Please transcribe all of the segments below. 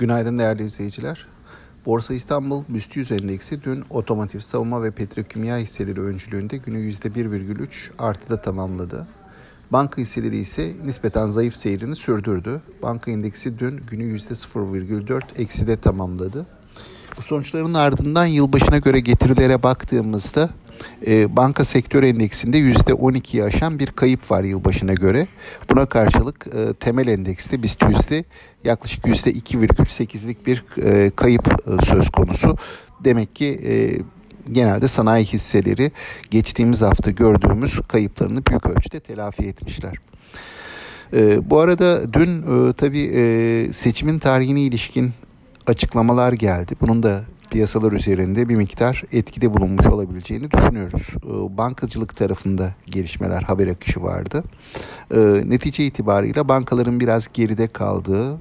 Günaydın değerli izleyiciler. Borsa İstanbul BIST 100 endeksi dün otomotiv, savunma ve petrokimya hisseleri öncülüğünde günü %1,3 artıda tamamladı. Banka hisseleri ise nispeten zayıf seyrini sürdürdü. Banka endeksi dün günü %0,4 ekside tamamladı. Bu sonuçların ardından yılbaşına göre getirilere baktığımızda e, banka sektör endeksinde %12'yi aşan bir kayıp var yılbaşına göre. Buna karşılık e, temel endekste BIST yüzde yaklaşık %2,8'lik bir e, kayıp e, söz konusu. Demek ki e, genelde sanayi hisseleri geçtiğimiz hafta gördüğümüz kayıplarını büyük ölçüde telafi etmişler. E, bu arada dün e, tabii e, seçimin tarihine ilişkin açıklamalar geldi. Bunun da piyasalar üzerinde bir miktar etkide bulunmuş olabileceğini düşünüyoruz. Ee, bankacılık tarafında gelişmeler, haber akışı vardı. Ee, netice itibarıyla bankaların biraz geride kaldığı e,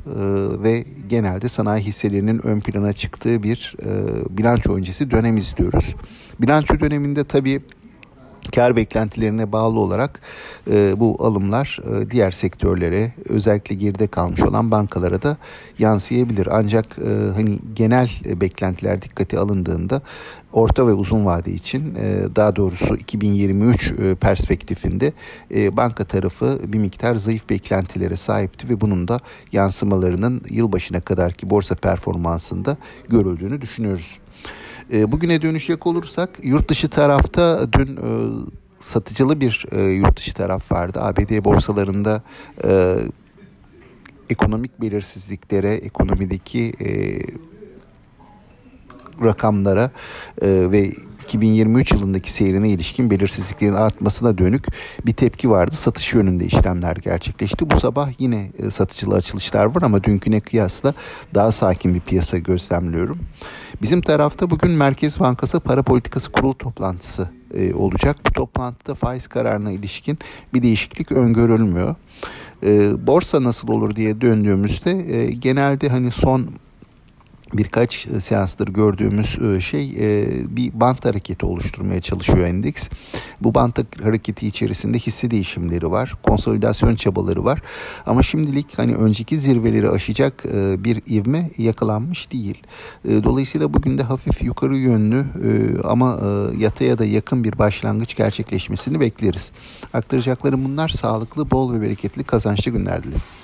ve genelde sanayi hisselerinin ön plana çıktığı bir e, bilanço öncesi dönem izliyoruz. Bilanço döneminde tabii kar beklentilerine bağlı olarak e, bu alımlar e, diğer sektörlere özellikle geride kalmış olan bankalara da yansıyabilir. Ancak e, hani genel beklentiler dikkate alındığında orta ve uzun vade için e, daha doğrusu 2023 e, perspektifinde e, banka tarafı bir miktar zayıf beklentilere sahipti ve bunun da yansımalarının yılbaşına kadarki borsa performansında görüldüğünü düşünüyoruz. E, bugüne dönüşecek olursak yurt dışı tarafta dün e, satıcılı bir e, yurt dışı taraf vardı. ABD borsalarında e, ekonomik belirsizliklere, ekonomideki e, rakamlara e, ve 2023 yılındaki seyrine ilişkin belirsizliklerin artmasına dönük bir tepki vardı. Satış yönünde işlemler gerçekleşti. Bu sabah yine e, satıcılı açılışlar var ama dünküne kıyasla daha sakin bir piyasa gözlemliyorum. Bizim tarafta bugün Merkez Bankası Para Politikası Kurulu toplantısı e, olacak. Bu toplantıda faiz kararına ilişkin bir değişiklik öngörülmüyor. E, borsa nasıl olur diye döndüğümüzde genelde hani son birkaç seansdır gördüğümüz e, şey e, bir bant hareketi oluşturmaya çalışıyor endeks. Bu bant hareketi içerisinde hisse değişimleri var, konsolidasyon çabaları var. Ama şimdilik hani önceki zirveleri aşacak e, bir ivme yakalanmış değil. Dolayısıyla bugün de hafif yukarı yönlü ama yataya da yakın bir başlangıç gerçekleşmesini bekleriz. Aktaracaklarım bunlar sağlıklı, bol ve bereketli kazançlı günler dilerim.